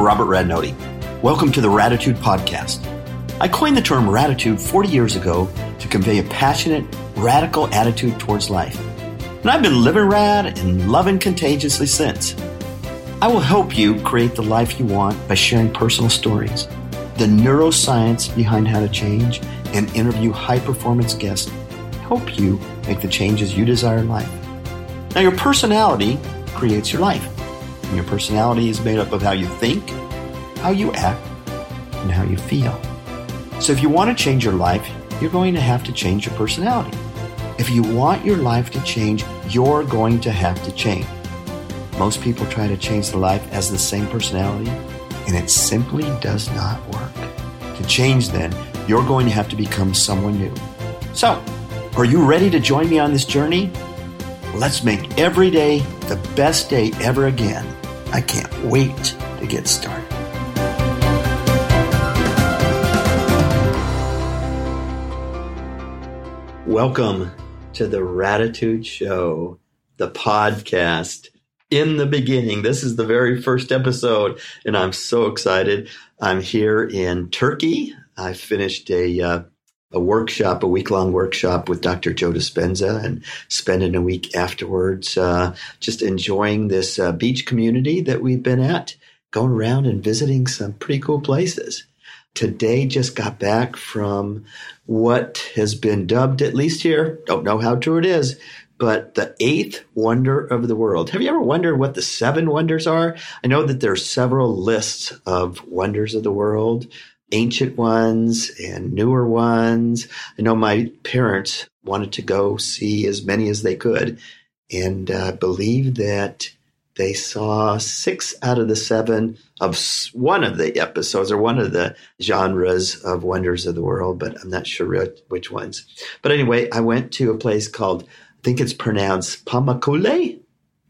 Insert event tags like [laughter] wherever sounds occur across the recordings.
I'm Robert Radnoti. Welcome to the Raditude Podcast. I coined the term Raditude 40 years ago to convey a passionate, radical attitude towards life. And I've been living rad and loving contagiously since. I will help you create the life you want by sharing personal stories, the neuroscience behind how to change, and interview high performance guests help you make the changes you desire in life. Now, your personality creates your life. Your personality is made up of how you think, how you act, and how you feel. So if you want to change your life, you're going to have to change your personality. If you want your life to change, you're going to have to change. Most people try to change their life as the same personality, and it simply does not work. To change, then, you're going to have to become someone new. So, are you ready to join me on this journey? Let's make every day the best day ever again. I can't wait to get started. Welcome to the Raditude Show, the podcast. In the beginning, this is the very first episode, and I'm so excited. I'm here in Turkey. I finished a uh, a workshop, a week long workshop with Dr. Joe Dispenza and spending a week afterwards uh, just enjoying this uh, beach community that we've been at, going around and visiting some pretty cool places. Today just got back from what has been dubbed, at least here, don't know how true it is, but the eighth wonder of the world. Have you ever wondered what the seven wonders are? I know that there are several lists of wonders of the world ancient ones and newer ones. I know my parents wanted to go see as many as they could and uh, believe that they saw six out of the seven of one of the episodes or one of the genres of Wonders of the World, but I'm not sure which ones. But anyway, I went to a place called, I think it's pronounced Pamukkale,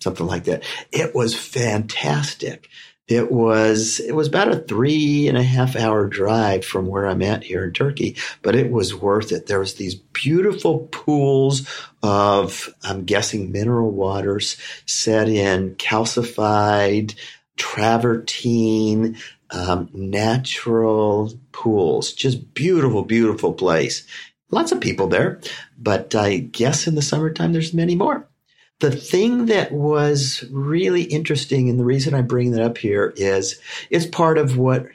something like that. It was fantastic. It was it was about a three and a half hour drive from where I'm at here in Turkey, but it was worth it. There was these beautiful pools of I'm guessing mineral waters set in calcified travertine um, natural pools. Just beautiful, beautiful place. Lots of people there, but I guess in the summertime there's many more the thing that was really interesting, and the reason I bring that up here is it's part of what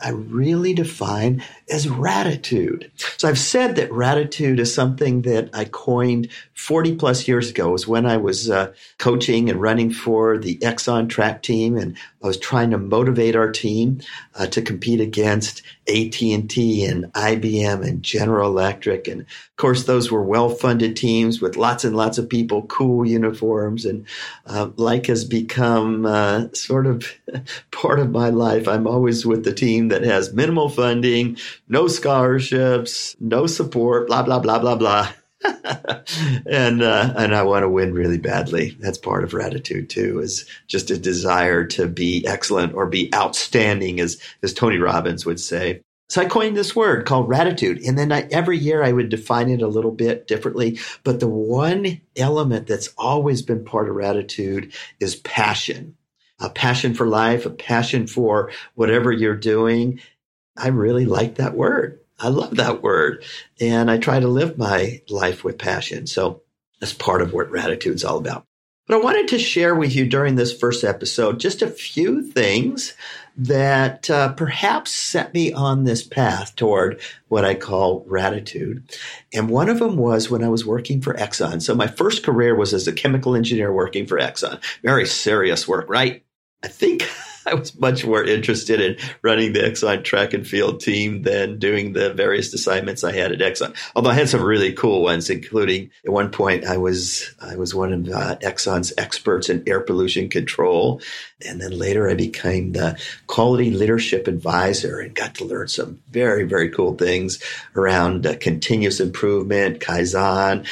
I really define as raditude. So I've said that raditude is something that I coined 40 plus years ago. It was when I was uh, coaching and running for the Exxon track team, and I was trying to motivate our team uh, to compete against AT&T and IBM and General Electric. And of course, those were well-funded teams with lots and lots of people, cool uniforms. And uh, like has become uh, sort of [laughs] part of my life. I'm always with the team that has minimal funding, no scholarships, no support, blah, blah, blah, blah, blah. [laughs] and uh, and I want to win really badly. That's part of raditude too, is just a desire to be excellent or be outstanding, as as Tony Robbins would say. So I coined this word called raditude, and then I, every year I would define it a little bit differently. But the one element that's always been part of raditude is passion, a passion for life, a passion for whatever you're doing. I really like that word. I love that word. And I try to live my life with passion. So that's part of what raditude is all about. But I wanted to share with you during this first episode just a few things that uh, perhaps set me on this path toward what I call raditude. And one of them was when I was working for Exxon. So my first career was as a chemical engineer working for Exxon. Very serious work, right? I think [laughs] I was much more interested in running the Exxon track and field team than doing the various assignments I had at Exxon. Although I had some really cool ones, including at one point I was I was one of uh, Exxon's experts in air pollution control, and then later I became the quality leadership advisor and got to learn some very very cool things around uh, continuous improvement, kaizen.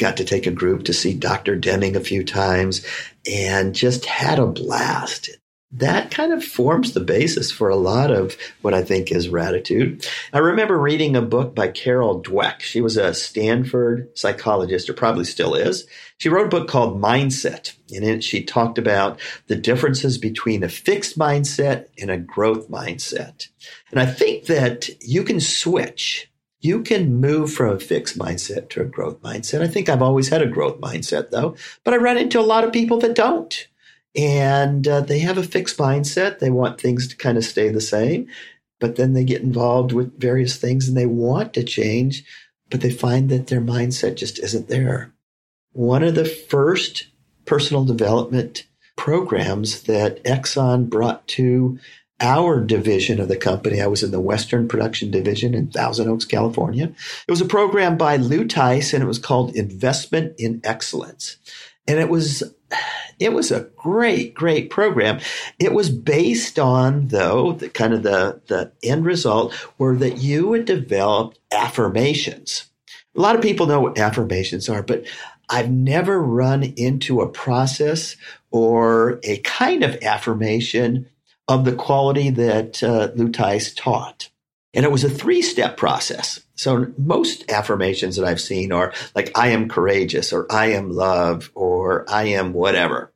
Got to take a group to see Dr. Deming a few times and just had a blast that kind of forms the basis for a lot of what I think is raditude. I remember reading a book by Carol Dweck. She was a Stanford psychologist, or probably still is. She wrote a book called Mindset. In it, she talked about the differences between a fixed mindset and a growth mindset. And I think that you can switch. You can move from a fixed mindset to a growth mindset. I think I've always had a growth mindset though, but I run into a lot of people that don't and uh, they have a fixed mindset. They want things to kind of stay the same, but then they get involved with various things and they want to change, but they find that their mindset just isn't there. One of the first personal development programs that Exxon brought to our division of the company. I was in the Western Production Division in Thousand Oaks, California. It was a program by Lou Tice and it was called Investment in Excellence. And it was it was a great, great program. It was based on, though, the kind of the, the end result were that you would develop affirmations. A lot of people know what affirmations are, but I've never run into a process or a kind of affirmation of the quality that uh, Lou Tice taught. And it was a three step process. So most affirmations that I've seen are like, I am courageous or I am love or I am whatever.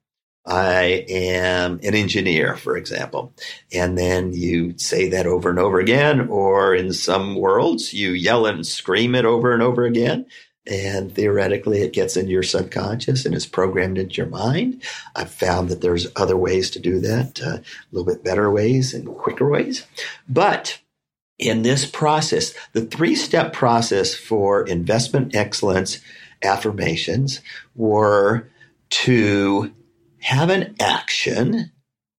I am an engineer, for example. And then you say that over and over again, or in some worlds, you yell and scream it over and over again. And theoretically, it gets into your subconscious and is programmed into your mind. I've found that there's other ways to do that, uh, a little bit better ways and quicker ways. But in this process, the three step process for investment excellence affirmations were to have an action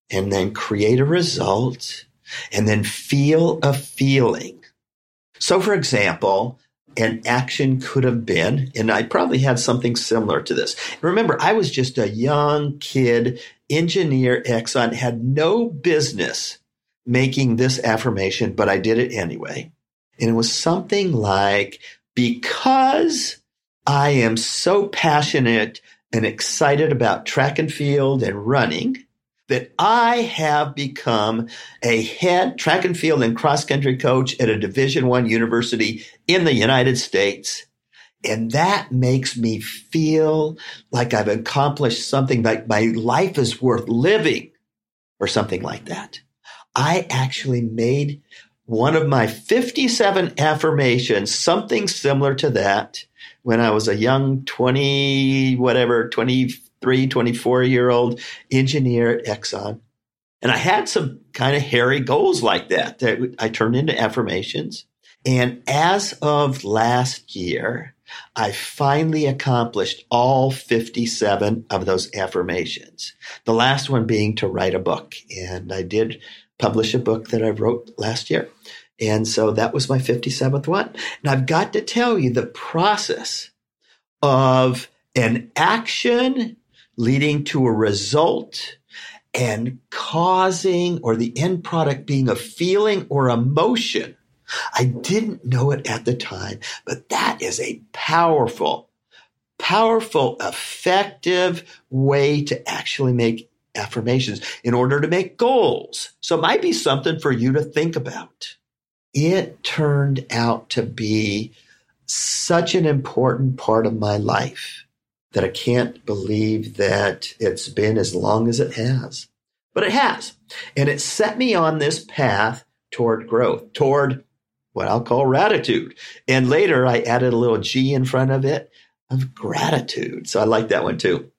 and then create a result and then feel a feeling. So, for example, an action could have been, and I probably had something similar to this. Remember, I was just a young kid, engineer, Exxon, had no business making this affirmation, but I did it anyway. And it was something like, because I am so passionate and excited about track and field and running that I have become a head track and field and cross country coach at a division one university in the United States. And that makes me feel like I've accomplished something like my life is worth living or something like that. I actually made one of my 57 affirmations, something similar to that when I was a young 20, whatever, 23, 24 year old engineer at Exxon. And I had some kind of hairy goals like that that I turned into affirmations. And as of last year, I finally accomplished all 57 of those affirmations. The last one being to write a book. And I did publish a book that I wrote last year. And so that was my 57th one. And I've got to tell you the process of an action leading to a result and causing or the end product being a feeling or emotion. I didn't know it at the time, but that is a powerful, powerful, effective way to actually make affirmations in order to make goals. So it might be something for you to think about. It turned out to be such an important part of my life that I can't believe that it's been as long as it has. But it has. And it set me on this path toward growth, toward what I'll call raditude. And later I added a little G in front of it of gratitude. So I like that one too.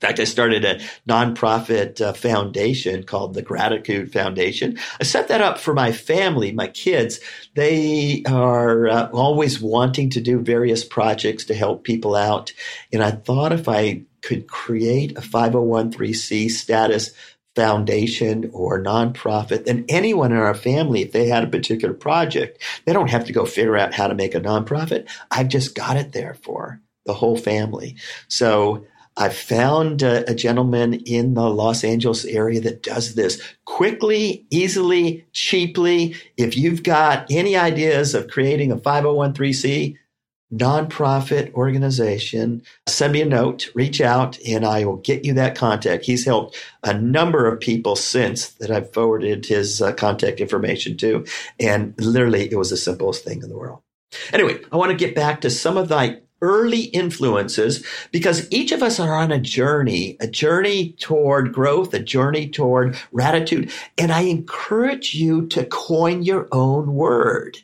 In fact, I started a nonprofit uh, foundation called the Gratitude Foundation. I set that up for my family, my kids. They are uh, always wanting to do various projects to help people out. And I thought if I could create a 501c status foundation or nonprofit, then anyone in our family, if they had a particular project, they don't have to go figure out how to make a nonprofit. I've just got it there for the whole family. So I found a, a, gentleman in the Los Angeles area that does this quickly, easily, cheaply. If you've got any ideas of creating a 501c, nonprofit organization, send me a note, reach out, and I will get you that contact. He's helped a number of people since that I've forwarded his uh, contact information to. And literally, it was the simplest thing in the world. Anyway, I want to get back to some of the early influences because each of us are on a journey, a journey toward growth, a journey toward raditude. And I encourage you to coin your own word.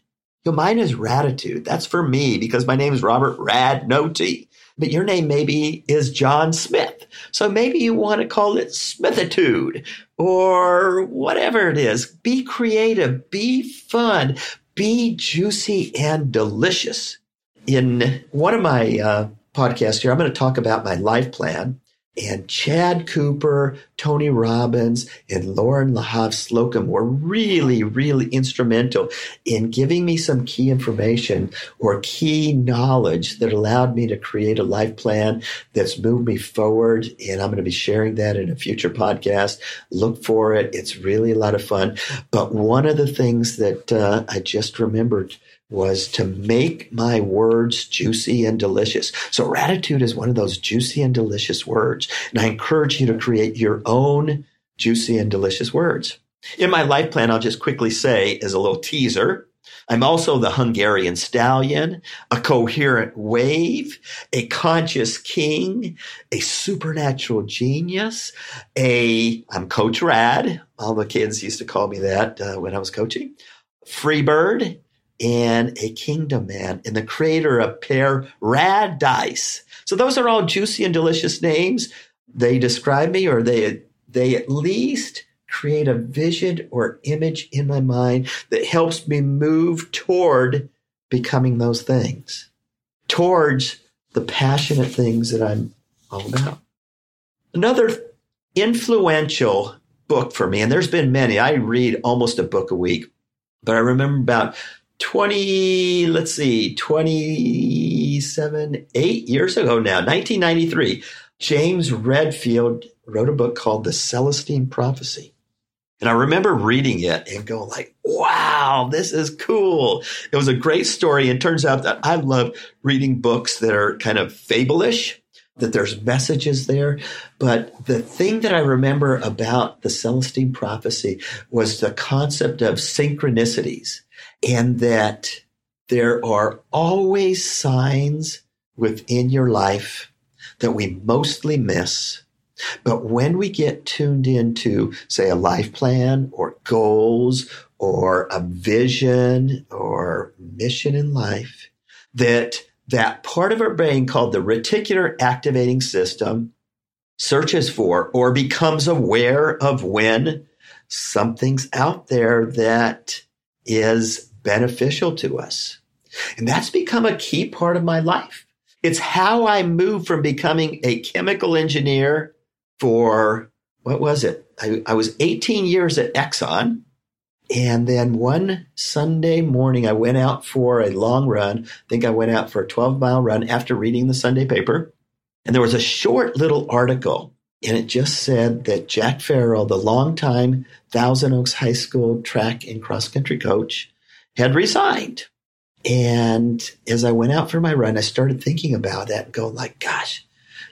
Your mine is raditude. That's for me because my name is Robert Radnoti. But your name maybe is John Smith. So maybe you want to call it Smithitude or whatever it is. Be creative, be fun, be juicy and delicious. In one of my uh, podcasts here, I'm going to talk about my life plan and Chad Cooper, Tony Robbins, and Loren Lahav Slocum were really, really instrumental in giving me some key information or key knowledge that allowed me to create a life plan that's moved me forward. And I'm going to be sharing that in a future podcast. Look for it. It's really a lot of fun. But one of the things that uh, I just remembered was to make my words juicy and delicious. So raditude is one of those juicy and delicious words. And I encourage you to create your own juicy and delicious words. In my life plan, I'll just quickly say as a little teaser, I'm also the Hungarian stallion, a coherent wave, a conscious king, a supernatural genius, a, I'm Coach Rad. All the kids used to call me that uh, when I was coaching. Free bird, and a kingdom man and the creator of Paradise. So those are all juicy and delicious names. They describe me or they they at least create a vision or image in my mind that helps me move toward becoming those things, towards the passionate things that I'm all about. Another influential book for me, and there's been many, I read almost a book a week, but I remember about 20, let's see, 27, eight years ago now, 1993, James Redfield wrote a book called The Celestine Prophecy. And I remember reading it and going like, wow, this is cool. It was a great story. And turns out that I love reading books that are kind of fableish, that there's messages there. But the thing that I remember about the Celestine prophecy was the concept of synchronicities and that there are always signs within your life that we mostly miss. But when we get tuned into, say, a life plan or goals or a vision or mission in life, that that part of our brain called the reticular activating system searches for or becomes aware of when something's out there that is beneficial to us. And that's become a key part of my life. It's how I moved from becoming a chemical engineer for, what was it? I, I was 18 years at Exxon. And then one Sunday morning, I went out for a long run. I think I went out for a 12 mile run after reading the Sunday paper. And there was a short little article, and it just said that Jack Farrell, the longtime Thousand Oaks High School track and cross country coach, had resigned. And as I went out for my run, I started thinking about that and going like, gosh,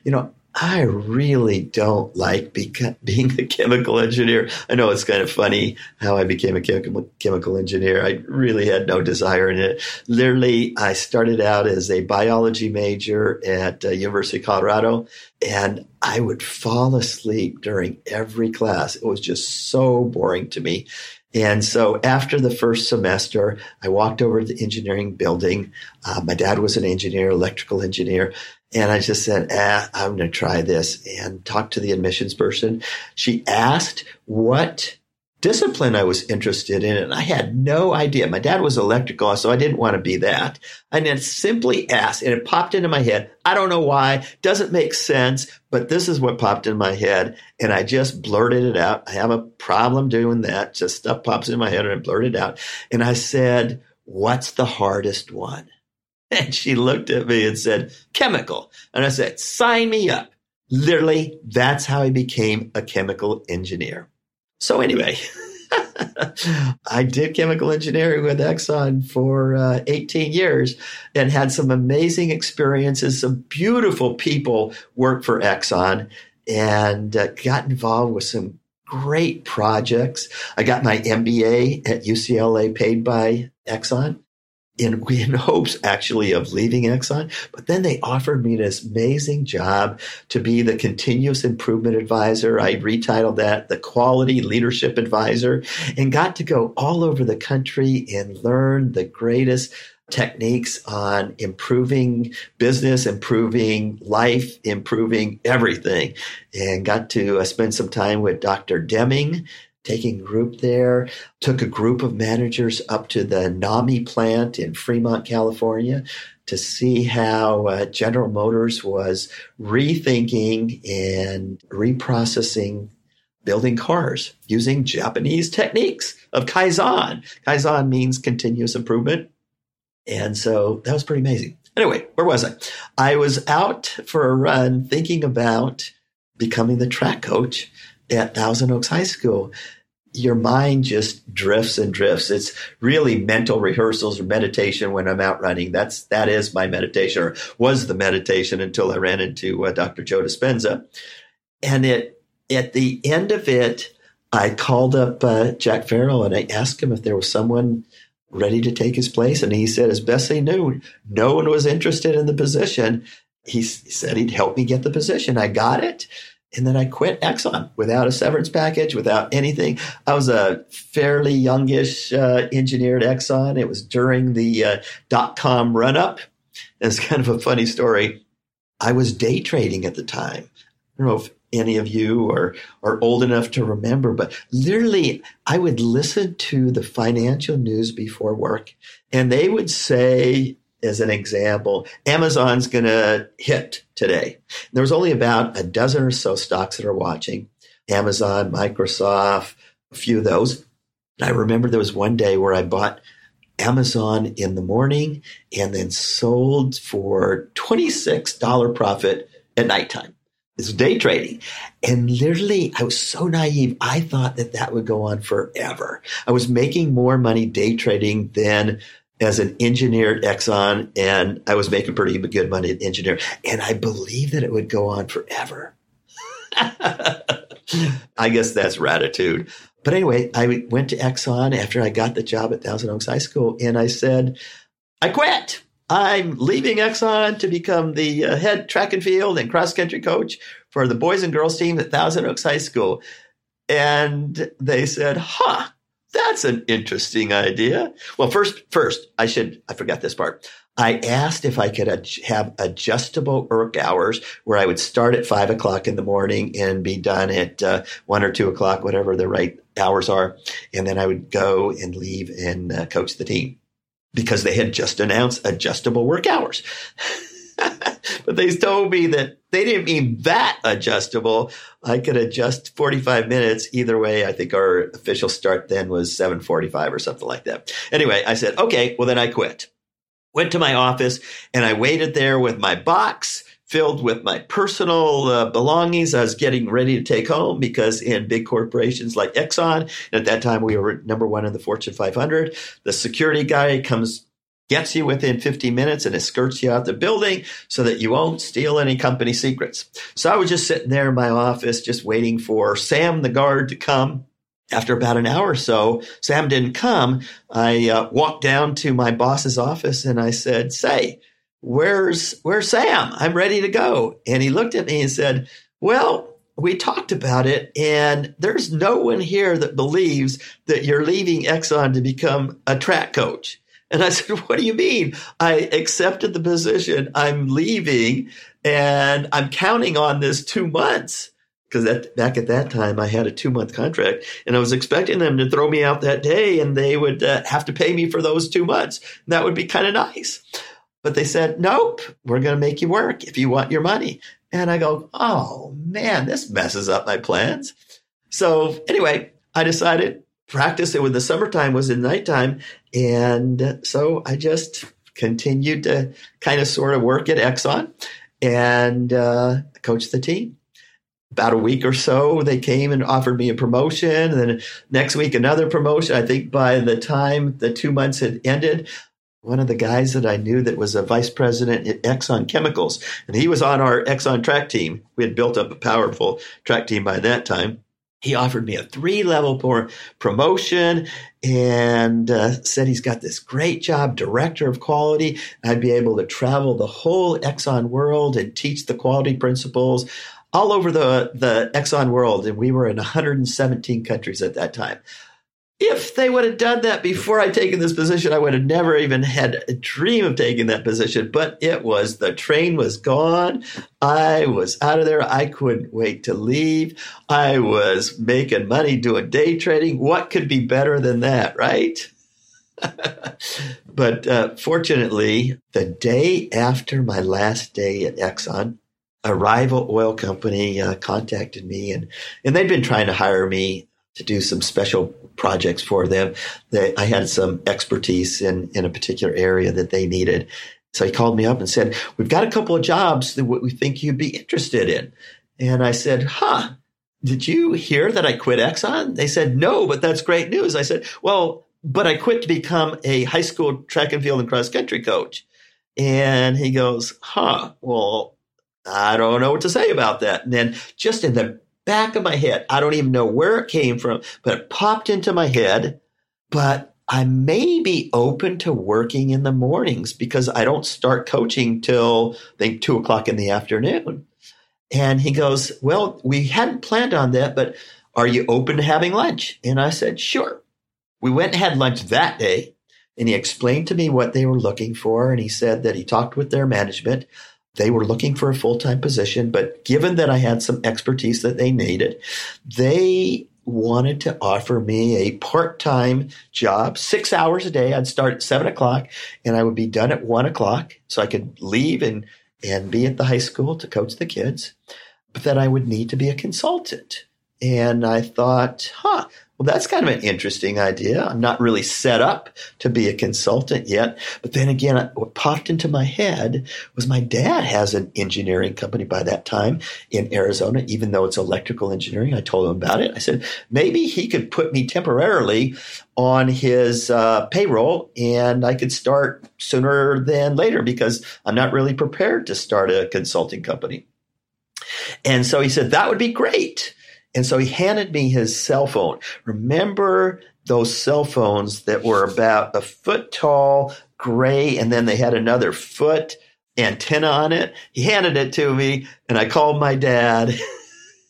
you know, I really don't like beca- being a chemical engineer. I know it's kind of funny how I became a chemical, chemical engineer. I really had no desire in it. Literally, I started out as a biology major at uh, University of Colorado, and I would fall asleep during every class. It was just so boring to me. And so after the first semester, I walked over to the engineering building. Uh, my dad was an engineer, electrical engineer. And I just said, ah, I'm going to try this and talked to the admissions person. She asked what discipline I was interested in, and I had no idea. My dad was electrical, so I didn't want to be that. And then simply asked, and it popped into my head. I don't know why, doesn't make sense, but this is what popped in my head, and I just blurted it out. I have a problem doing that. Just stuff pops in my head, and I blurted it out. And I said, What's the hardest one? [laughs] And she looked at me and said, Chemical. And I said, Sign me up. Literally, that's how I became a chemical engineer. So anyway, [laughs] I did chemical engineering with Exxon for uh, 18 years and had some amazing experiences. Some beautiful people worked for Exxon and uh, got involved with some great projects. I got my MBA at UCLA paid by Exxon in, [laughs] in hopes actually of leaving Exxon. But then they offered me this amazing job to be the continuous improvement advisor. I retitled that the quality leadership advisor and got to go all over the country and learn the greatest techniques on improving business, improving life, improving everything, and got to uh, spend some time with Dr. Deming taking group there. Took a group of managers up to the NUMMI plant in Fremont, California to see how uh, General Motors was rethinking and reprocessing building cars using Japanese techniques of Kaizen. Kaizen means continuous improvement. And so that was pretty amazing. Anyway, where was I? I was out for a run thinking about becoming the track coach at Thousand Oaks High School, your mind just drifts and drifts. It's really mental rehearsals or meditation when I'm out running. That's that is my meditation, or was the meditation until I ran into uh, Dr. Joe Dispenza. And it at the end of it, I called up uh, Jack Farrell and I asked him if there was someone ready to take his place, and he said, as best he knew, no one was interested in the position. He, he said he'd help me get the position. I got it and then I quit Exxon without a severance package, without anything. I was a fairly youngish uh, engineer at Exxon. It was during the uh, dot com run up. It's kind of a funny story. I was day trading at the time. I don't know if any of you are, are old enough to remember, but literally I would listen to the financial news before work and they would say as an example, Amazon's going to hit today. There was only about a dozen or so stocks that are watching Amazon, Microsoft, a few of those. And I remember there was one day where I bought Amazon in the morning and then sold for $26 profit at nighttime. It's day trading. And literally, I was so naive. I thought that that would go on forever. I was making more money day trading than as an engineer at Exxon, and I was making pretty good money at engineer. And I believe that it would go on forever. [laughs] I guess that's gratitude. But anyway, I went to Exxon after I got the job at Thousand Oaks High School, and I said, I quit. I'm leaving Exxon to become the uh, head track and field and cross country coach for the boys and girls team at Thousand Oaks High School. And they said, huh, that's an interesting idea. Well, first, first, I should, I forgot this part. I asked if I could ad- have adjustable work hours where I would start at five o'clock in the morning and be done at uh, one or two o'clock, whatever the right hours are. And then I would go and leave and uh, coach the team because they had just announced adjustable work hours. [laughs] [laughs] but they told me that they didn't mean that adjustable. I could adjust 45 minutes either way. I think our official start then was 745 or something like that. Anyway, I said, okay, well then I quit. Went to my office and I waited there with my box filled with my personal uh, belongings I was getting ready to take home because in big corporations like Exxon, at that time we were number one in the Fortune 500, the security guy comes gets you within 50 minutes and escorts you out the building so that you won't steal any company secrets. So I was just sitting there in my office, just waiting for Sam, the guard, to come. After about an hour or so, Sam didn't come. I uh, walked down to my boss's office and I said, Say, where's, where's Sam? I'm ready to go. And he looked at me and said, Well, we talked about it, and there's no one here that believes that you're leaving Exxon to become a track coach. And I said, What do you mean? I accepted the position. I'm leaving and I'm counting on this two months. Because back at that time, I had a two month contract and I was expecting them to throw me out that day and they would uh, have to pay me for those two months. That would be kind of nice. But they said, Nope, we're going to make you work if you want your money. And I go, Oh man, this messes up my plans. So anyway, I decided practice it when the summertime was in nighttime. And so I just continued to kind of sort of work at Exxon and uh, coach the team. about a week or so, they came and offered me a promotion. And then next week, another promotion. I think by the time the two months had ended, one of the guys that I knew that was a vice president at Exxon Chemicals, and he was on our Exxon track team. We had built up a powerful track team by that time. He offered me a three level promotion and uh, said he's got this great job, director of quality. I'd be able to travel the whole Exxon world and teach the quality principles all over the, the Exxon world. And we were in 117 countries at that time if they would have done that before I'd taken this position, I would have never even had a dream of taking that position. But it was the train was gone. I was out of there. I couldn't wait to leave. I was making money doing day trading. What could be better than that, right? [laughs] but uh, fortunately, the day after my last day at Exxon, a rival oil company uh, contacted me and, and they'd been trying to hire me to do some special projects for them. They, I had some expertise in, in a particular area that they needed. So he called me up and said, We've got a couple of jobs that we think you'd be interested in. And I said, Huh, did you hear that I quit Exxon? They said, No, but that's great news. I said, Well, but I quit to become a high school track and field and cross country coach. And he goes, Huh, well, I don't know what to say about that. And then just in the back of my head. I don't even know where it came from, but it popped into my head. But I may be open to working in the mornings because I don't start coaching till I think two o'clock in the afternoon. And he goes, Well, we hadn't planned on that, but are you open to having lunch? And I said, Sure. We went and had lunch that day. And he explained to me what they were looking for. And he said that he talked with their management they were looking for a full time position, but given that I had some expertise that they needed, they wanted to offer me a part time job, six hours a day. I'd start at seven o'clock and I would be done at one o'clock. So I could leave and, and be at the high school to coach the kids, but that I would need to be a consultant. And I thought, huh, well, that's kind of an interesting idea. I'm not really set up to be a consultant yet. But then again, what popped into my head was my dad has an engineering company by that time in Arizona, even though it's electrical engineering. I told him about it. I said, maybe he could put me temporarily on his uh, payroll and I could start sooner than later because I'm not really prepared to start a consulting company. And so he said, that would be great. And so he handed me his cell phone. Remember those cell phones that were about a foot tall, gray, and then they had another foot antenna on it? He handed it to me, and I called my dad.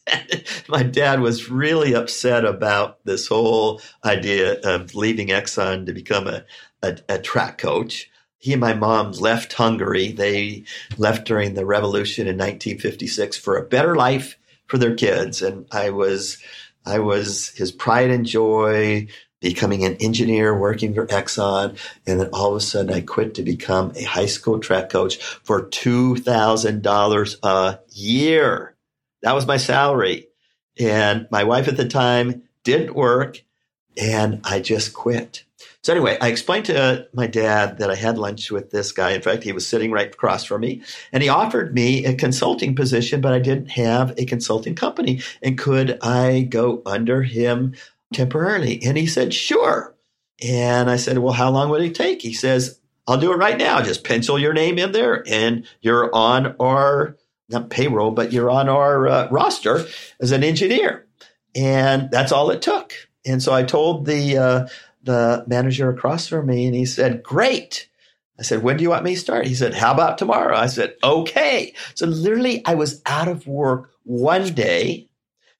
[laughs] my dad was really upset about this whole idea of leaving Exxon to become a, a, a track coach he and my mom left Hungary. They left during the revolution in 1956 for a better life for their kids. And I was, I was his pride and joy, becoming an engineer, working for Exxon. And then all of a sudden I quit to become a high school track coach for $2,000 a year. That was my salary. And my wife at the time didn't work and I just quit. So anyway, I explained to my dad that I had lunch with this guy. In fact, he was sitting right across from me and he offered me a consulting position, but I didn't have a consulting company. And could I go under him temporarily? And he said, sure. And I said, well, how long would it take? He says, I'll do it right now. Just pencil your name in there and you're on our, not payroll, but you're on our uh, roster as an engineer. And that's all it took. And so I told the, uh, the manager across from me and he said, Great. I said, When do you want me to start? He said, How about tomorrow? I said, Okay. So literally, I was out of work one day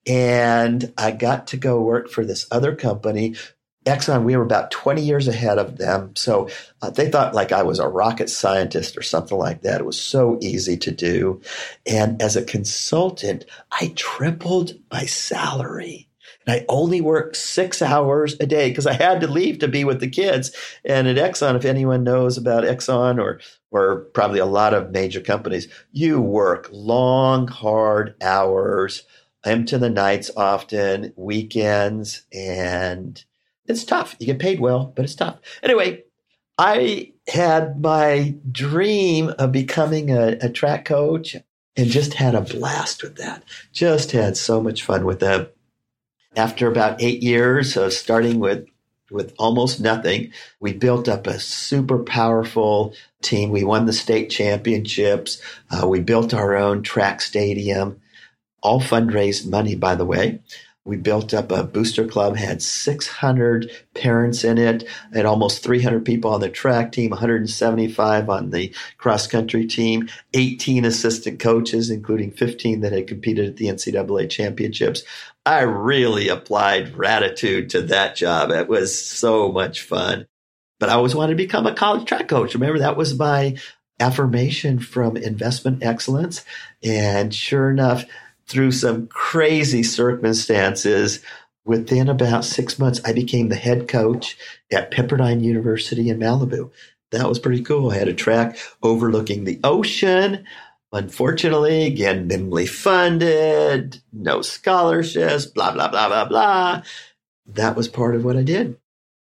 and I got to go work for this other company. Exxon, we were about 20 years ahead of them. So uh, they thought like I was a rocket scientist or something like that. It was so easy to do. And as a consultant, I tripled my salary. And I only worked six hours a day because I had to leave to be with the kids. And at Exxon, if anyone knows about Exxon or or probably a lot of major companies, you work long, hard hours, into the nights often, weekends, and it's tough. You get paid well, but it's tough. Anyway, I had my dream of becoming a, a track coach. and just had a blast with that. Just had so much fun with that. After about eight years of starting with with almost nothing, we built up a super powerful team. We won the state championships. Uh, we built our own track stadium, all fundraised money, by the way. We built up a booster club, had 600 parents in it, had almost 300 people on the track team, 175 on the cross country team, 18 assistant coaches, including 15 that had competed at the NCAA championships. I really applied raditude to that job. It was so much fun. But I always wanted to become a college track coach. Remember, that was my affirmation from investment excellence. And sure enough, through some crazy circumstances, within about six months, I became the head coach at Pepperdine University in Malibu. That was pretty cool. I had a track overlooking the ocean. Unfortunately, again, minimally funded, no scholarships, blah, blah, blah, blah, blah. That was part of what I did,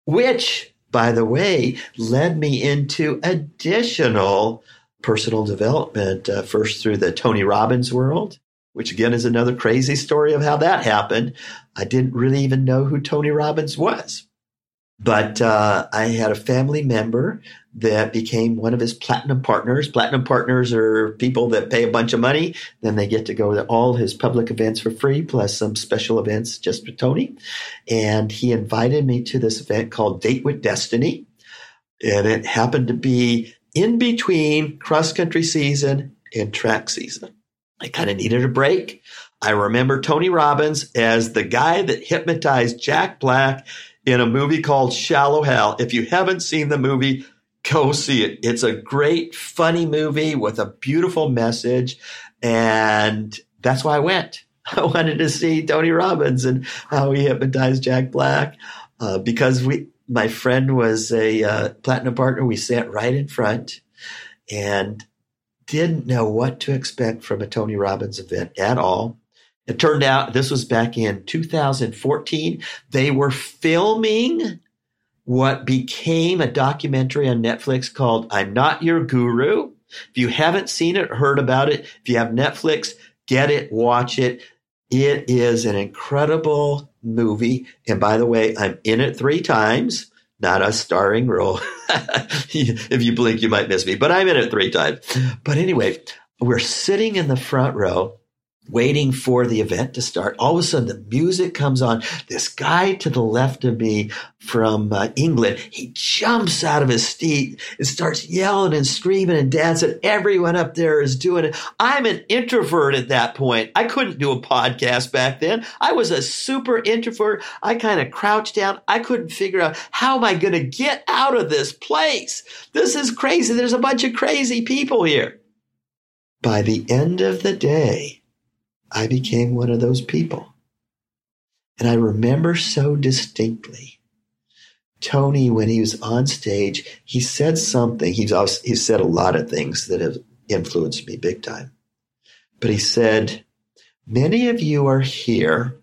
which, by the way, led me into additional personal development, uh, first through the Tony Robbins world, which again is another crazy story of how that happened. I didn't really even know who Tony Robbins was. But uh, I had a family member that became one of his platinum partners. Platinum partners are people that pay a bunch of money, then they get to go to all his public events for free, plus some special events just for Tony. And he invited me to this event called Date with Destiny. And it happened to be in between cross country season and track season. I kind of needed a break. I remember Tony Robbins as the guy that hypnotized Jack Black in a movie called Shallow Hal. If you haven't seen the movie, go see it. It's a great, funny movie with a beautiful message. And that's why I went. [laughs] I wanted to see Tony Robbins and how he hypnotized Jack Black uh, because we, my friend was a uh, platinum partner. We sat right in front and didn't know what to expect from a Tony Robbins event at all. It turned out this was back in 2014. They were filming what became a documentary on Netflix called I'm Not Your Guru. If you haven't seen it, heard about it, if you have Netflix, get it, watch it. It is an incredible movie. And by the way, I'm in it three times, not a starring role. [laughs] if you blink, you might miss me, but I'm in it three times. But anyway, we're sitting in the front row waiting for the event to start. All of a sudden, the music comes on. This guy to the left of me from uh, England, he jumps out of his seat and starts yelling and screaming and dancing. Everyone up there is doing it. I'm an introvert at that point. I couldn't do a podcast back then. I was a super introvert. I kind of crouched down. I couldn't figure out how am I going to get out of this place? This is crazy. There's a bunch of crazy people here. By the end of the day, I became one of those people. And I remember so distinctly Tony, when he was on stage, he said something. He's he said a lot of things that have influenced me big time. But he said, Many of you are here,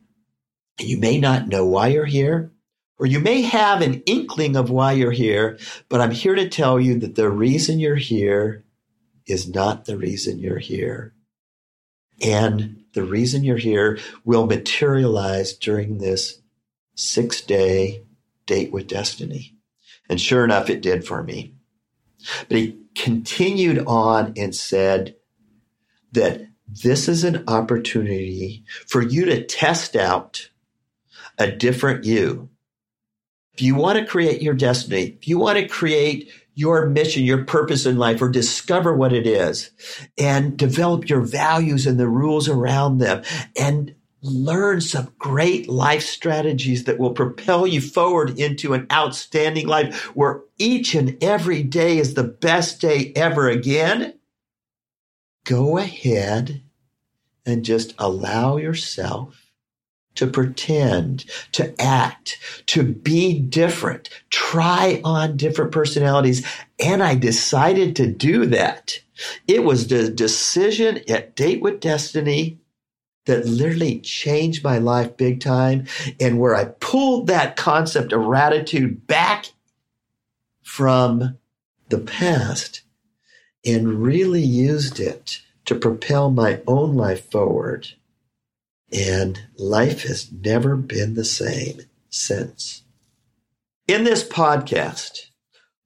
and you may not know why you're here, or you may have an inkling of why you're here, but I'm here to tell you that the reason you're here is not the reason you're here. And the reason you're here will materialize during this six day date with destiny. And sure enough, it did for me. But he continued on and said that this is an opportunity for you to test out a different you. If you want to create your destiny, if you want to create your mission, your purpose in life, or discover what it is and develop your values and the rules around them and learn some great life strategies that will propel you forward into an outstanding life where each and every day is the best day ever again. Go ahead and just allow yourself to pretend, to act, to be different, try on different personalities. And I decided to do that. It was the decision at Date with Destiny that literally changed my life big time and where I pulled that concept of raditude back from the past and really used it to propel my own life forward. And life has never been the same since. In this podcast,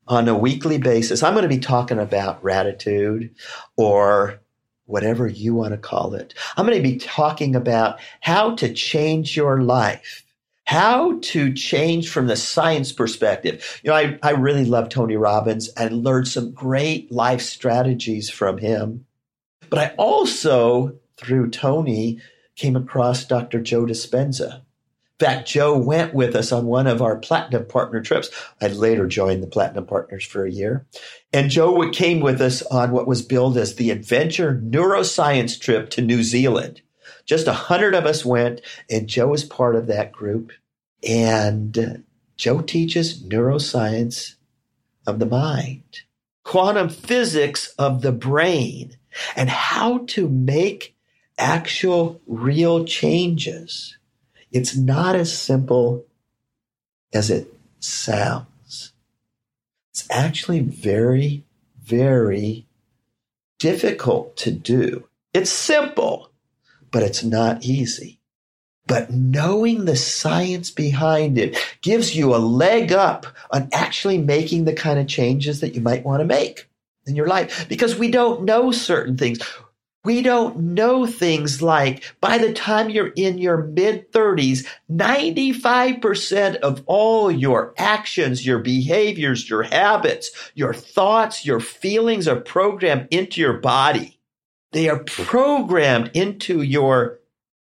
on a weekly basis, I'm going to be talking about raditude or whatever you want to call it. I'm going to be talking about how to change your life how to change from the science perspective. You know, I, I really love Tony Robbins and learned some great life strategies from him. But I also, through Tony, came across Dr. Joe Dispenza. In fact, Joe went with us on one of our platinum partner trips. I later joined the platinum partners for a year. And Joe came with us on what was billed as the adventure neuroscience trip to New Zealand. Just a hundred of us went, and Joe was part of that group. And Joe teaches neuroscience of the mind, quantum physics of the brain, and how to make actual real changes. It's not as simple as it sounds. It's actually very, very difficult to do. It's simple, but it's not easy. But knowing the science behind it gives you a leg up on actually making the kind of changes that you might want to make in your life because we don't know certain things. We don't know things like by the time you're in your mid 30s, 95% of all your actions, your behaviors, your habits, your thoughts, your feelings are programmed into your body. They are programmed into your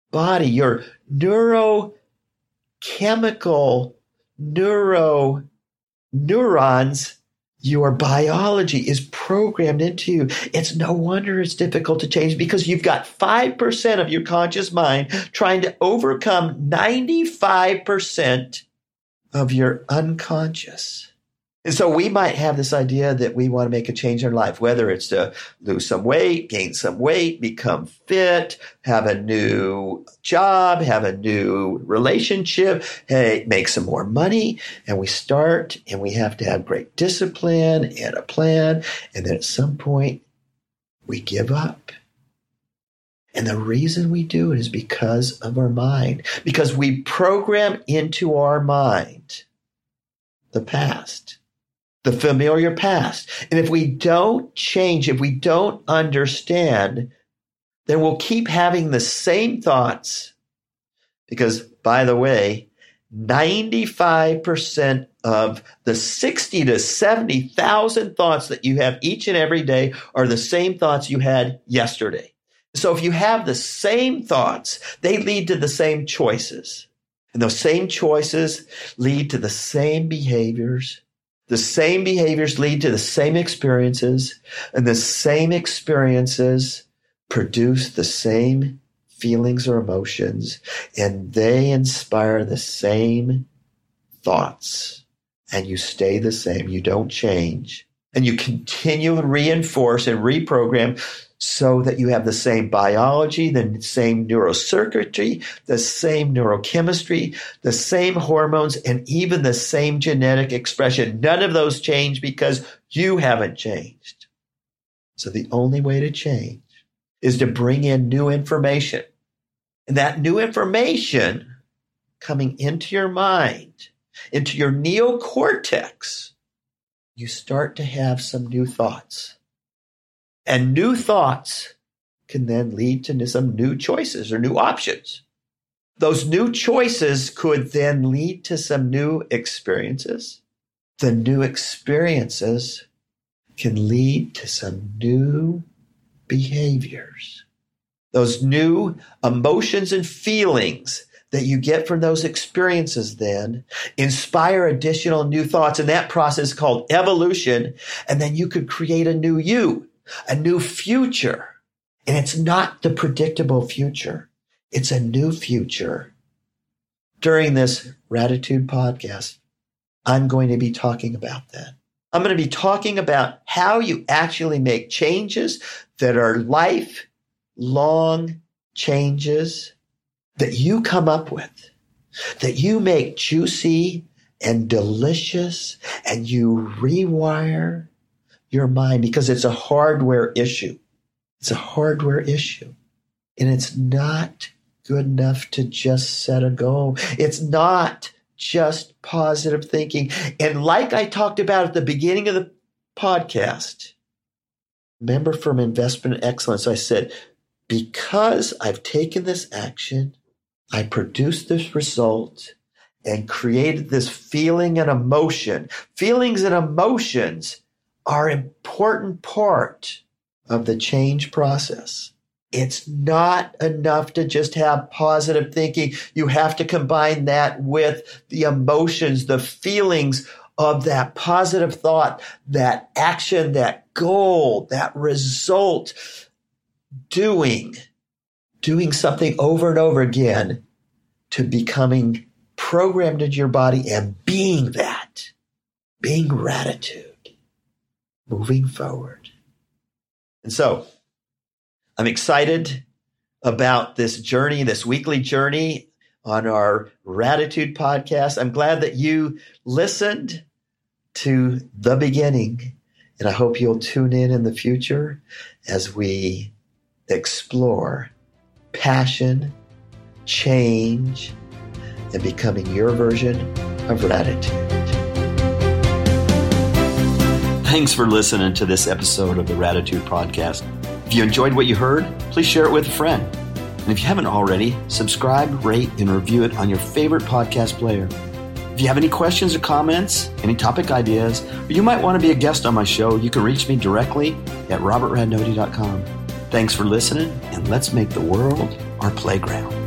body, your neurochemical neuro neurons your biology is programmed into you. It's no wonder it's difficult to change because you've got 5% of your conscious mind trying to overcome 95% of your unconscious. And so we might have this idea that we want to make a change in life, whether it's to lose some weight, gain some weight, become fit, have a new job, have a new relationship, hey, make some more money. And we start and we have to have great discipline and a plan. And then at some point we give up. And the reason we do it is because of our mind, because we program into our mind the past the familiar past. And if we don't change, if we don't understand, then we'll keep having the same thoughts. Because, by the way, 95% of the 60 to 70,000 thoughts that you have each and every day are the same thoughts you had yesterday. So if you have the same thoughts, they lead to the same choices. And those same choices lead to the same behaviors the same behaviors lead to the same experiences, and the same experiences produce the same feelings or emotions, and they inspire the same thoughts. And you stay the same. You don't change. And you continue to reinforce and reprogram so that you have the same biology, the same neurocircuitry, the same neurochemistry, the same hormones, and even the same genetic expression. None of those change because you haven't changed. So the only way to change is to bring in new information. And that new information coming into your mind, into your neocortex, you start to have some new thoughts and new thoughts can then lead to some new choices or new options. Those new choices could then lead to some new experiences. The new experiences can lead to some new behaviors. Those new emotions and feelings that you get from those experiences then inspire additional new thoughts. And that process called evolution. And then you could create a new you a new future. And it's not the predictable future. It's a new future. During this Raditude podcast, I'm going to be talking about that. I'm going to be talking about how you actually make changes that are lifelong changes that you come up with, that you make juicy and delicious and you rewire your mind because it's a hardware issue. It's a hardware issue. And it's not good enough to just set a goal. It's not just positive thinking. And like I talked about at the beginning of the podcast, remember from investment excellence, I said, because I've taken this action, I produced this result and created this feeling and emotion. Feelings and emotions are important part of the change process. It's not enough to just have positive thinking. You have to combine that with the emotions, the feelings of that positive thought, that action, that goal, that result, doing, doing something over and over again to becoming programmed into your body and being that, being raditude, moving forward. And so I'm excited about this journey, this weekly journey on our Raditude podcast. I'm glad that you listened to the beginning, and I hope you'll tune in in the future as we explore passion, change, and becoming your version of raditude. Thanks for listening to this episode of the Raditude Podcast. If you enjoyed what you heard, please share it with a friend. And if you haven't already, subscribe, rate, and review it on your favorite podcast player. If you have any questions or comments, any topic ideas, or you might want to be a guest on my show, you can reach me directly at robertradnoti.com. Thanks for listening, and let's make the world our playground.